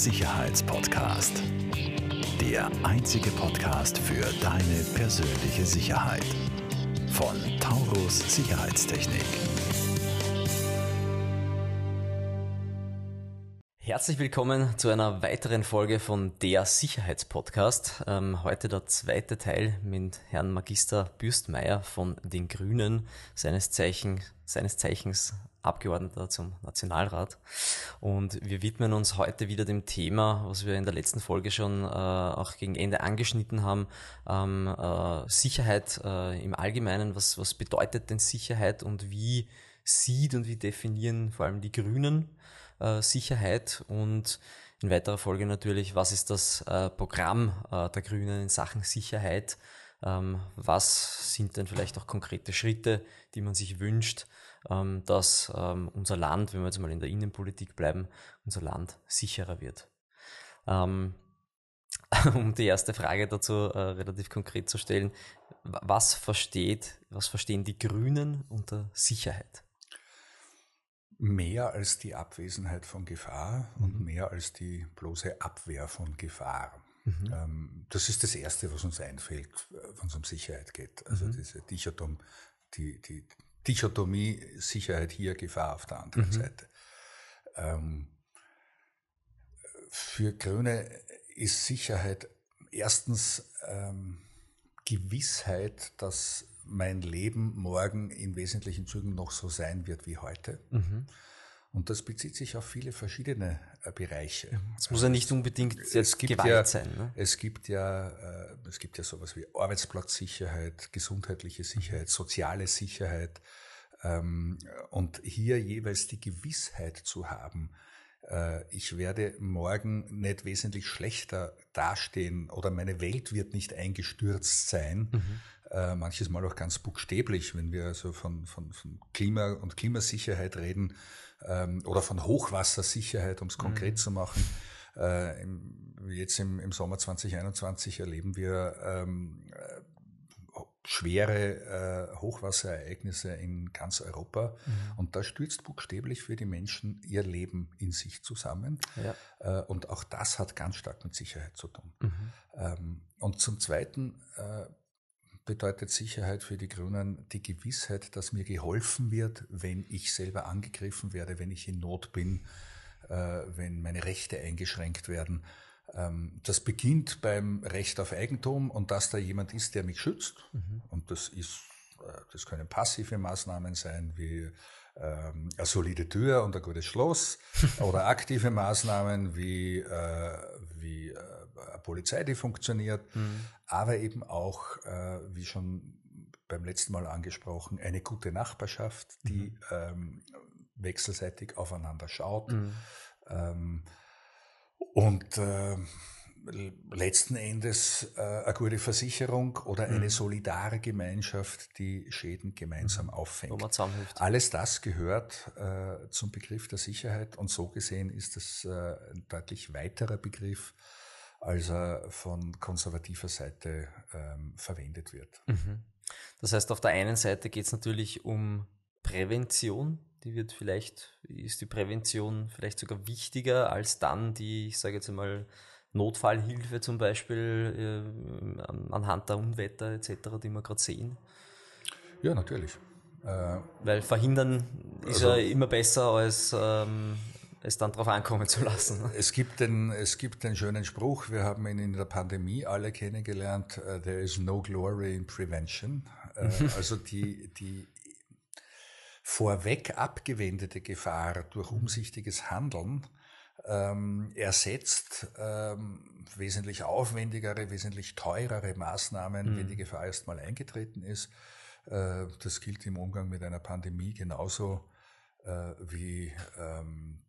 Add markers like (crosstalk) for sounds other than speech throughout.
Sicherheitspodcast. Der einzige Podcast für deine persönliche Sicherheit. Von Taurus Sicherheitstechnik. Herzlich willkommen zu einer weiteren Folge von der Sicherheitspodcast. Ähm, heute der zweite Teil mit Herrn Magister Bürstmeier von den Grünen, seines, Zeichen, seines Zeichens Abgeordneter zum Nationalrat. Und wir widmen uns heute wieder dem Thema, was wir in der letzten Folge schon äh, auch gegen Ende angeschnitten haben, ähm, äh, Sicherheit äh, im Allgemeinen. Was, was bedeutet denn Sicherheit und wie sieht und wie definieren vor allem die Grünen äh, Sicherheit? Und in weiterer Folge natürlich, was ist das äh, Programm äh, der Grünen in Sachen Sicherheit? Ähm, was sind denn vielleicht auch konkrete Schritte, die man sich wünscht? Ähm, dass ähm, unser Land, wenn wir jetzt mal in der Innenpolitik bleiben, unser Land sicherer wird. Ähm, (laughs) um die erste Frage dazu äh, relativ konkret zu stellen, was versteht, was verstehen die Grünen unter Sicherheit? Mehr als die Abwesenheit von Gefahr mhm. und mehr als die bloße Abwehr von Gefahr. Mhm. Das ist das Erste, was uns einfällt, äh, wenn es um Sicherheit geht. Also mhm. diese Dichotom, die, die, Dichotomie Sicherheit hier, Gefahr auf der anderen mhm. Seite. Ähm, für Grüne ist Sicherheit erstens ähm, Gewissheit, dass mein Leben morgen in wesentlichen Zügen noch so sein wird wie heute. Mhm. Und das bezieht sich auf viele verschiedene äh, Bereiche. Es muss ja nicht unbedingt es gibt Gewalt ja, sein. Ne? Es gibt ja, äh, es gibt ja sowas wie Arbeitsplatzsicherheit, gesundheitliche Sicherheit, mhm. soziale Sicherheit. Ähm, und hier jeweils die Gewissheit zu haben, ich werde morgen nicht wesentlich schlechter dastehen oder meine Welt wird nicht eingestürzt sein. Mhm. Äh, manches Mal auch ganz buchstäblich, wenn wir also von, von, von Klima und Klimasicherheit reden ähm, oder von Hochwassersicherheit, um es konkret mhm. zu machen. Äh, jetzt im, im Sommer 2021 erleben wir ähm, schwere äh, Hochwasserereignisse in ganz Europa. Mhm. Und da stürzt buchstäblich für die Menschen ihr Leben in sich zusammen. Ja. Äh, und auch das hat ganz stark mit Sicherheit zu tun. Mhm. Ähm, und zum Zweiten äh, bedeutet Sicherheit für die Grünen die Gewissheit, dass mir geholfen wird, wenn ich selber angegriffen werde, wenn ich in Not bin, äh, wenn meine Rechte eingeschränkt werden. Ähm, das beginnt beim Recht auf Eigentum und dass da jemand ist, der mich schützt. Mhm. Und das ist, äh, das können passive Maßnahmen sein, wie ähm, eine solide Tür und ein gutes Schloss (laughs) oder aktive Maßnahmen wie, äh, wie eine Polizei, die funktioniert, mhm. aber eben auch, wie schon beim letzten Mal angesprochen, eine gute Nachbarschaft, die mhm. ähm, wechselseitig aufeinander schaut. Mhm. Ähm, und äh, letzten Endes äh, eine gute Versicherung oder eine mhm. solidare Gemeinschaft, die Schäden gemeinsam mhm. auffängt. Wo man zusammenhilft. Alles das gehört äh, zum Begriff der Sicherheit und so gesehen ist das äh, ein deutlich weiterer Begriff, als er von konservativer Seite ähm, verwendet wird. Mhm. Das heißt, auf der einen Seite geht es natürlich um Prävention die wird vielleicht, ist die Prävention vielleicht sogar wichtiger als dann die, ich sage jetzt einmal, Notfallhilfe zum Beispiel äh, anhand der Unwetter etc., die wir gerade sehen? Ja, natürlich. Äh, Weil verhindern ist also, ja immer besser als ähm, es dann darauf ankommen zu lassen. Es gibt, den, es gibt den schönen Spruch, wir haben ihn in der Pandemie alle kennengelernt, uh, there is no glory in prevention. Uh, (laughs) also die, die vorweg abgewendete Gefahr durch umsichtiges Handeln ähm, ersetzt ähm, wesentlich aufwendigere, wesentlich teurere Maßnahmen, mhm. wenn die Gefahr erst mal eingetreten ist. Äh, das gilt im Umgang mit einer Pandemie genauso äh, wie ähm,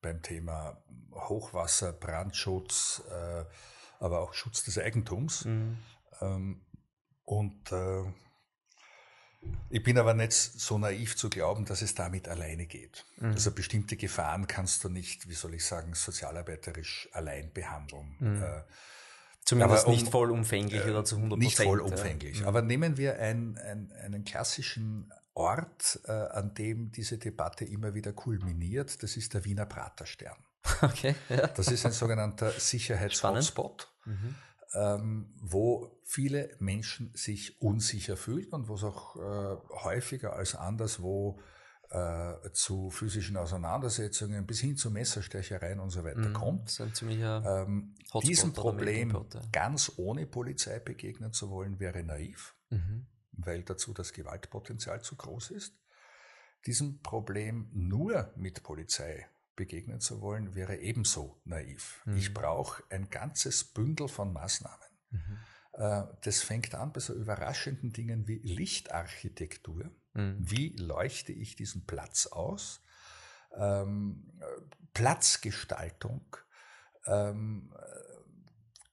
beim Thema Hochwasser, Brandschutz, äh, aber auch Schutz des Eigentums. Mhm. Ähm, und äh, ich bin aber nicht so naiv zu glauben, dass es damit alleine geht. Mhm. Also bestimmte Gefahren kannst du nicht, wie soll ich sagen, sozialarbeiterisch allein behandeln. Mhm. Äh, Zumindest um, nicht vollumfänglich äh, oder zu 100 Nicht vollumfänglich. Ja. Aber nehmen wir ein, ein, einen klassischen Ort, äh, an dem diese Debatte immer wieder kulminiert. Das ist der Wiener Praterstern. (laughs) Okay, ja. Das ist ein sogenannter Sicherheitshotspot, mhm. Ähm, wo viele Menschen sich unsicher fühlen und wo es auch äh, häufiger als anderswo äh, zu physischen Auseinandersetzungen bis hin zu Messerstechereien und so weiter mhm, kommt. Ähm, diesem Problem ganz ohne Polizei begegnen zu wollen, wäre naiv, mhm. weil dazu das Gewaltpotenzial zu groß ist. Diesem Problem nur mit Polizei begegnen zu wollen, wäre ebenso naiv. Mhm. Ich brauche ein ganzes Bündel von Maßnahmen. Mhm. Äh, das fängt an bei so überraschenden Dingen wie Lichtarchitektur. Mhm. Wie leuchte ich diesen Platz aus? Ähm, Platzgestaltung, ähm,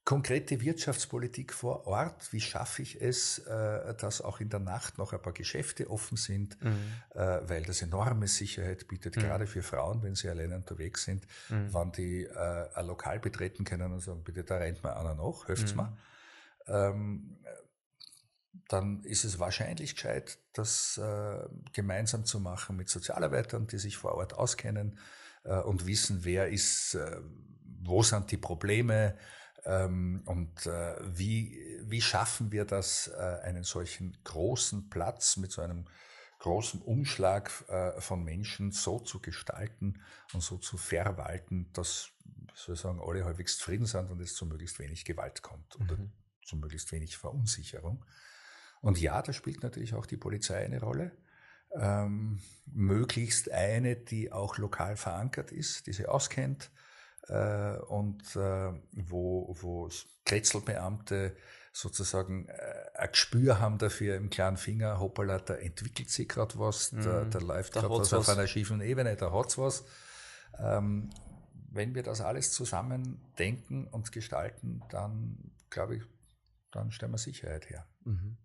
konkrete Wirtschaftspolitik vor Ort. Wie schaffe ich es, äh, dass auch in der Nacht noch ein paar Geschäfte offen sind, mhm. äh, weil das enorme Sicherheit bietet, mhm. gerade für Frauen, wenn sie alleine unterwegs sind, mhm. wann die äh, ein Lokal betreten können und sagen, bitte, da rennt mal einer noch, hilft's mhm. mal. Ähm, dann ist es wahrscheinlich gescheit, das äh, gemeinsam zu machen mit Sozialarbeitern, die sich vor Ort auskennen äh, und wissen, wer ist, äh, wo sind die Probleme und äh, wie, wie schaffen wir das, äh, einen solchen großen Platz mit so einem großen Umschlag äh, von Menschen so zu gestalten und so zu verwalten, dass sozusagen alle halbwegs zufrieden sind und es zu möglichst wenig Gewalt kommt mhm. oder zu möglichst wenig Verunsicherung. Und ja, da spielt natürlich auch die Polizei eine Rolle. Ähm, möglichst eine, die auch lokal verankert ist, die sie auskennt äh, und äh, wo, wo Kretzelbeamte sozusagen äh, ein Gespür haben dafür im kleinen Finger, hoppala, da entwickelt sich gerade was, mhm. da, da läuft gerade was auf einer schiefen Ebene, da hat's was. Ähm, wenn wir das alles zusammen denken und gestalten, dann glaube ich, dann stellen wir Sicherheit her. Mhm.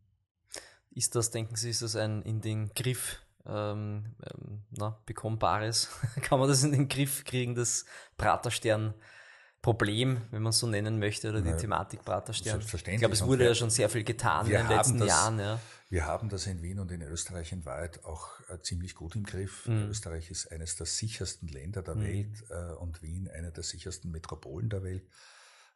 Ist das, denken Sie, ist das ein in den Griff ähm, ähm, na, bekommbares? (laughs) Kann man das in den Griff kriegen, das Praterstern? Problem, wenn man es so nennen möchte, oder die ja, Thematik Praterstern. Ich glaube, es wurde ja schon sehr viel getan in den letzten das, Jahren. Ja. Wir haben das in Wien und in Österreich in Wahrheit auch äh, ziemlich gut im Griff. Mhm. Österreich ist eines der sichersten Länder der mhm. Welt äh, und Wien eine der sichersten Metropolen der Welt.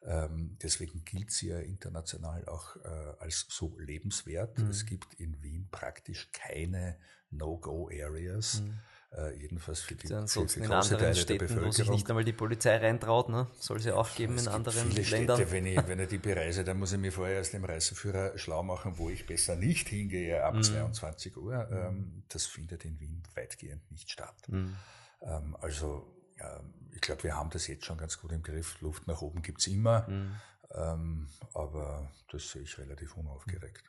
Ähm, deswegen gilt sie ja international auch äh, als so lebenswert. Mhm. Es gibt in Wien praktisch keine No-Go-Areas. Mhm. Äh, jedenfalls für die, für, für in anderen Teile Städten, wo sich nicht einmal die Polizei reintraut, ne? soll sie aufgeben ja, in anderen viele Ländern. Städte, wenn ich, wenn ich die bereise, dann muss ich mir vorher erst im Reiseführer schlau machen, wo ich besser nicht hingehe ab mhm. 22 Uhr. Ähm, das findet in Wien weitgehend nicht statt. Mhm. Ähm, also ich glaube, wir haben das jetzt schon ganz gut im Griff. Luft nach oben gibt's immer, mhm. ähm, aber das sehe ich relativ unaufgeregt.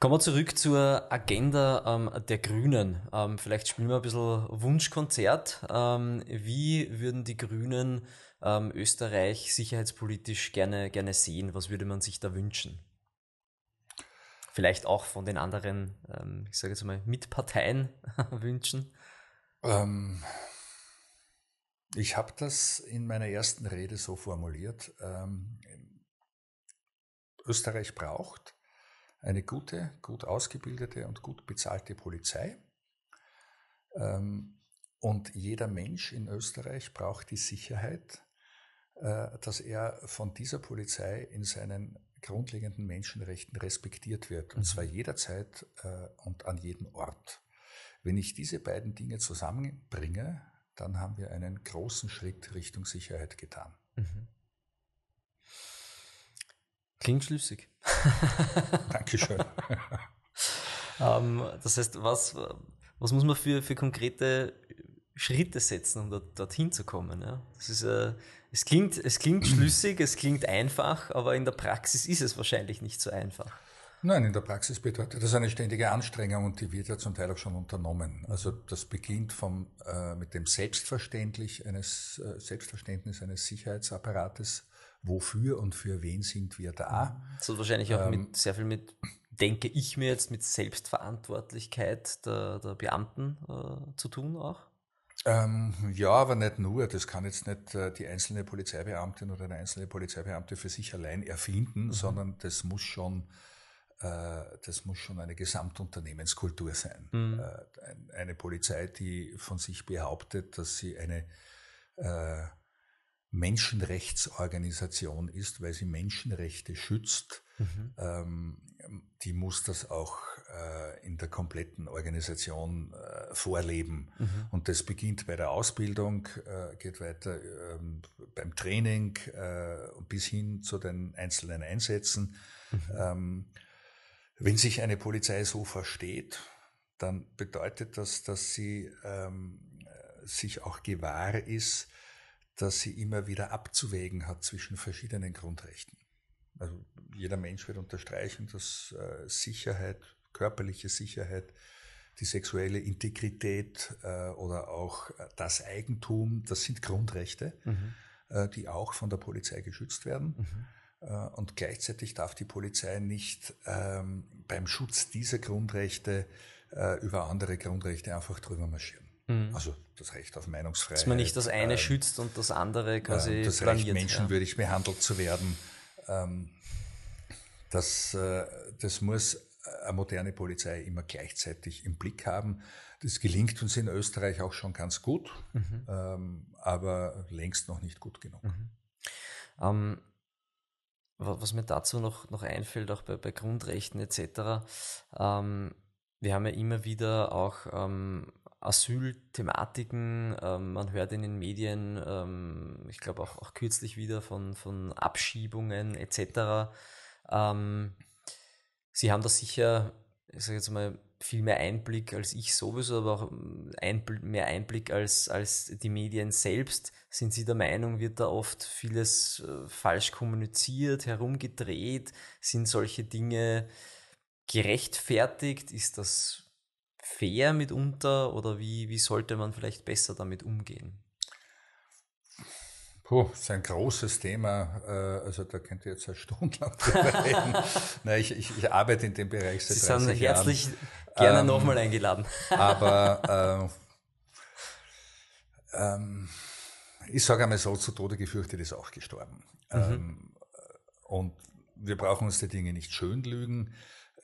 Kommen wir zurück zur Agenda ähm, der Grünen. Ähm, vielleicht spielen wir ein bisschen Wunschkonzert. Ähm, wie würden die Grünen ähm, Österreich sicherheitspolitisch gerne, gerne sehen? Was würde man sich da wünschen? Vielleicht auch von den anderen, ähm, ich sage jetzt mal, Mitparteien (laughs) wünschen? Ich habe das in meiner ersten Rede so formuliert. Ähm, Österreich braucht eine gute, gut ausgebildete und gut bezahlte Polizei. Ähm, und jeder Mensch in Österreich braucht die Sicherheit, äh, dass er von dieser Polizei in seinen grundlegenden Menschenrechten respektiert wird. Und zwar mhm. jederzeit äh, und an jedem Ort. Wenn ich diese beiden Dinge zusammenbringe, dann haben wir einen großen Schritt Richtung Sicherheit getan. Mhm. Klingt schlüssig. (laughs) Dankeschön. ähm, das heißt, was, was muss man für, für konkrete Schritte setzen, um dort, dorthin zu kommen? Ja? Das ist, äh, es, klingt, es klingt schlüssig, es klingt einfach, aber in der Praxis ist es wahrscheinlich nicht so einfach. Nein, in der Praxis bedeutet das eine ständige Anstrengung und die wird ja zum Teil auch schon unternommen. Also das beginnt vom, äh, mit dem Selbstverständlich eines, äh, Selbstverständnis eines Sicherheitsapparates. Wofür und für wen sind wir da? Das hat wahrscheinlich auch ähm, mit, sehr viel mit, denke ich mir jetzt, mit Selbstverantwortlichkeit der, der Beamten äh, zu tun auch. Ähm, ja, aber nicht nur. Das kann jetzt nicht äh, die einzelne Polizeibeamtin oder der einzelne Polizeibeamte für sich allein erfinden, mhm. sondern das muss schon das muss schon eine Gesamtunternehmenskultur sein. Mhm. Äh, eine Polizei, die von sich behauptet, dass sie eine, äh, Menschenrechtsorganisation ist, weil sie Menschenrechte schützt. Mhm. Ähm, die muss das auch äh, in der kompletten Organisation äh, vorleben. Mhm. Und das beginnt bei der Ausbildung, äh, geht weiter ähm, beim Training äh, bis hin zu den einzelnen Einsätzen. Mhm. Wenn sich eine Polizei so versteht, dann bedeutet das, dass sie ähm, sich auch gewahr ist, dass sie immer wieder abzuwägen hat zwischen verschiedenen Grundrechten. Also jeder Mensch wird unterstreichen, dass äh, Sicherheit, körperliche Sicherheit, die sexuelle Integrität äh, oder auch das Eigentum, das sind Grundrechte, mhm. äh, die auch von der Polizei geschützt werden. Mhm. Äh, und gleichzeitig darf die Polizei nicht ähm, beim Schutz dieser Grundrechte äh, über andere Grundrechte einfach drüber marschieren. Mhm. Also das Recht auf Meinungsfreiheit. Dass man nicht das eine ähm, schützt und das andere quasi äh, Das Recht, menschenwürdig ja. behandelt zu werden. Ähm, das, äh, das muss eine moderne Polizei immer gleichzeitig im Blick haben. Das gelingt uns in Österreich auch schon ganz gut, mhm. ähm, aber längst noch nicht gut genug. Mhm. Was mir dazu noch, noch einfällt, auch bei, bei Grundrechten etc., ähm, wir haben ja immer wieder auch ähm, Asylthematiken, ähm, man hört in den Medien, ähm, ich glaube auch, auch kürzlich wieder von, von Abschiebungen etc. Ähm, Sie haben da sicher, ich sage jetzt mal, viel mehr Einblick als ich sowieso, aber auch ein, mehr Einblick als, als die Medien selbst. Sind Sie der Meinung, wird da oft vieles äh, falsch kommuniziert, herumgedreht? Sind solche Dinge gerechtfertigt? Ist das fair mitunter oder wie, wie sollte man vielleicht besser damit umgehen? Puh, das ist ein großes Thema, äh, also da könnt ihr jetzt eine Stunde lang drüber reden. (laughs) Nein, ich, ich, ich, arbeite in dem Bereich seit Sie 30 sind herzlich Jahren. Gerne ähm, nochmal eingeladen. (laughs) Aber äh, ähm, ich sage einmal so, zu Tode gefürchtet ist auch gestorben. Mhm. Ähm, und wir brauchen uns die Dinge nicht schön lügen.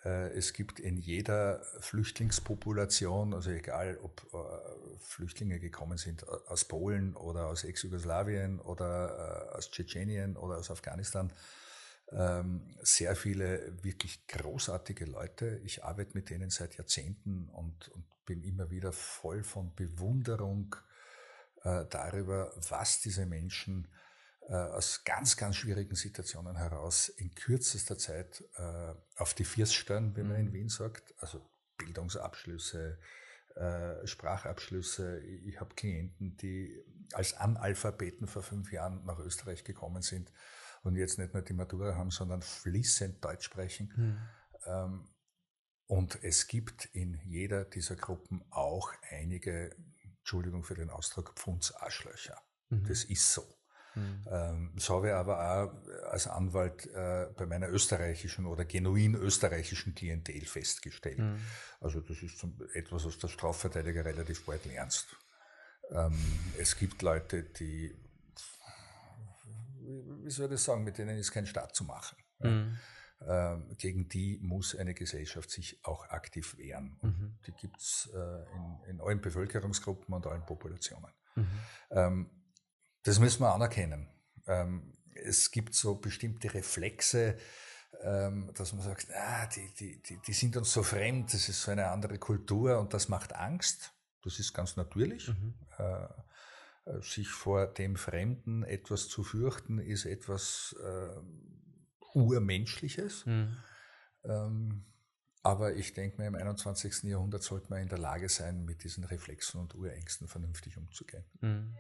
Äh, es gibt in jeder Flüchtlingspopulation, also egal ob äh, Flüchtlinge gekommen sind aus Polen oder aus Ex-Jugoslawien oder äh, aus Tschetschenien oder aus Afghanistan, sehr viele wirklich großartige Leute. Ich arbeite mit denen seit Jahrzehnten und, und bin immer wieder voll von Bewunderung darüber, was diese Menschen äh, aus ganz, ganz schwierigen Situationen heraus in kürzester Zeit äh, auf die Viers stellen, wie man in mhm. Wien sagt. Also Bildungsabschlüsse, äh, Sprachabschlüsse. Ich habe Klienten, die als Analphabeten vor fünf Jahren nach Österreich gekommen sind und jetzt nicht nur die Matura haben, sondern fließend Deutsch sprechen. Mhm. Ähm, und es gibt in jeder dieser Gruppen auch einige, Entschuldigung für den Ausdruck, Pfundsarschlöcher. Mhm. Das ist so. Mhm. das habe ich aber auch als Anwalt äh, bei meiner österreichischen oder genuin österreichischen Klientel festgestellt. Mhm. Also das ist zum, etwas, was der Strafverteidiger relativ bald lernst. Ähm, es gibt Leute, die, wie soll ich das sagen, mit denen ist kein Staat zu machen. Mhm. Ähm, gegen die muss eine Gesellschaft sich auch aktiv wehren. Und mhm. die gibt es äh, in, in, allen Bevölkerungsgruppen und allen Populationen. Mhm. Ähm, das müssen wir anerkennen. Ähm, es gibt so bestimmte Reflexe, ähm, dass man sagt, ah, die, die, die, die sind uns so fremd, das ist so eine andere Kultur und das macht Angst. Das ist ganz natürlich. Mhm. Äh, äh sich vor dem Fremden etwas zu fürchten, ist etwas äh, Urmenschliches. Mhm. Ähm, aber ich denke mir, im 21. Jahrhundert sollte man in der Lage sein, mit diesen Reflexen und Urängsten vernünftig umzugehen. Mhm.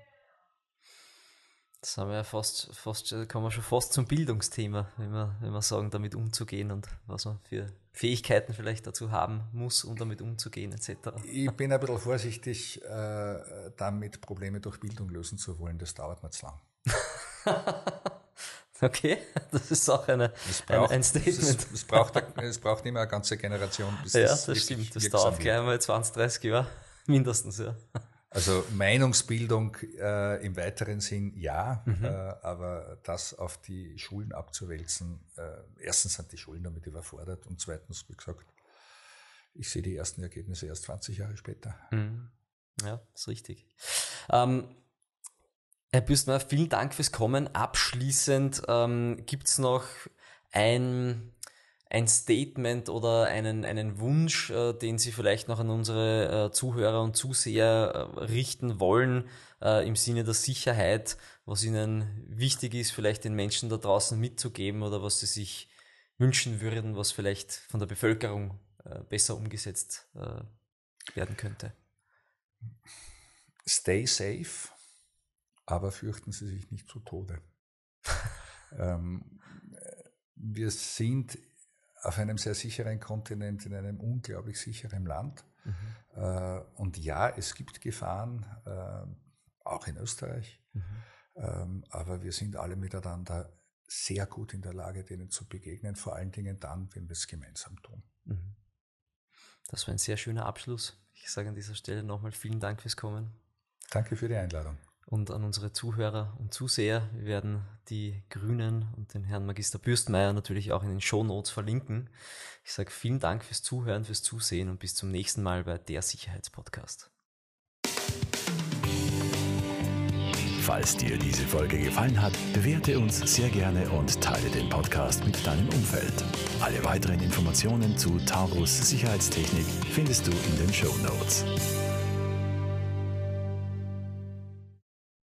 Das haben wir ja fast, fast, kann man schon fast zum Bildungsthema, wenn wir, wenn wir sagen, damit umzugehen und was man für Fähigkeiten vielleicht dazu haben muss, um damit umzugehen, etc. Ich bin ein bisschen vorsichtig, äh, damit Probleme durch Bildung lösen zu wollen. Das dauert mir zu lang. (laughs) okay, das ist auch eine, braucht, ein, ein, Statement. Es, es, braucht, es braucht immer eine ganze Generation, bis ja, das, das stimmt. Das dauert gleich einmal 20, 30 Jahre, mindestens, ja. Also Meinungsbildung äh, im weiteren Sinn ja, mhm. äh, aber das auf die Schulen abzuwälzen, äh, erstens sind die Schulen damit überfordert und zweitens, wie gesagt, ich sehe die ersten Ergebnisse erst 20 Jahre später. Mhm. Ja, ist richtig. Ähm, Herr Bürstmeier, vielen Dank fürs Kommen. Abschließend ähm, gibt es noch ein, ein Statement oder einen, einen Wunsch, äh, den Sie vielleicht noch an unsere äh, Zuhörer und Zuseher äh, richten wollen äh, im Sinne der Sicherheit, was Ihnen wichtig ist, vielleicht den Menschen da draußen mitzugeben oder was Sie sich wünschen würden, was vielleicht von der Bevölkerung äh, besser umgesetzt äh, werden könnte? Stay safe aber fürchten Sie sich nicht zu Tode. (laughs) ähm, wir sind auf einem sehr sicheren Kontinent, in einem unglaublich sicheren Land. Mhm. Äh, und ja, es gibt Gefahren, äh, auch in Österreich. Mhm. Ähm, aber wir sind alle miteinander sehr gut in der Lage, denen zu begegnen, vor allen Dingen dann, wenn wir es gemeinsam tun. Mhm. Das war ein sehr schöner Abschluss. Ich sage an dieser Stelle nochmal vielen Dank fürs Kommen. Danke für die Einladung und an unsere Zuhörer und Zuseher. Wir werden die Grünen und den Herrn Magister Bürstmeier natürlich auch in den Show Notes verlinken. Ich sage vielen Dank fürs Zuhören, fürs Zusehen und bis zum nächsten Mal bei der Sicherheitspodcast. Falls dir diese Folge gefallen hat, bewerte uns sehr gerne und teile den Podcast mit deinem Umfeld. Alle weiteren Informationen zu Taurus Sicherheitstechnik findest du in den Show Notes.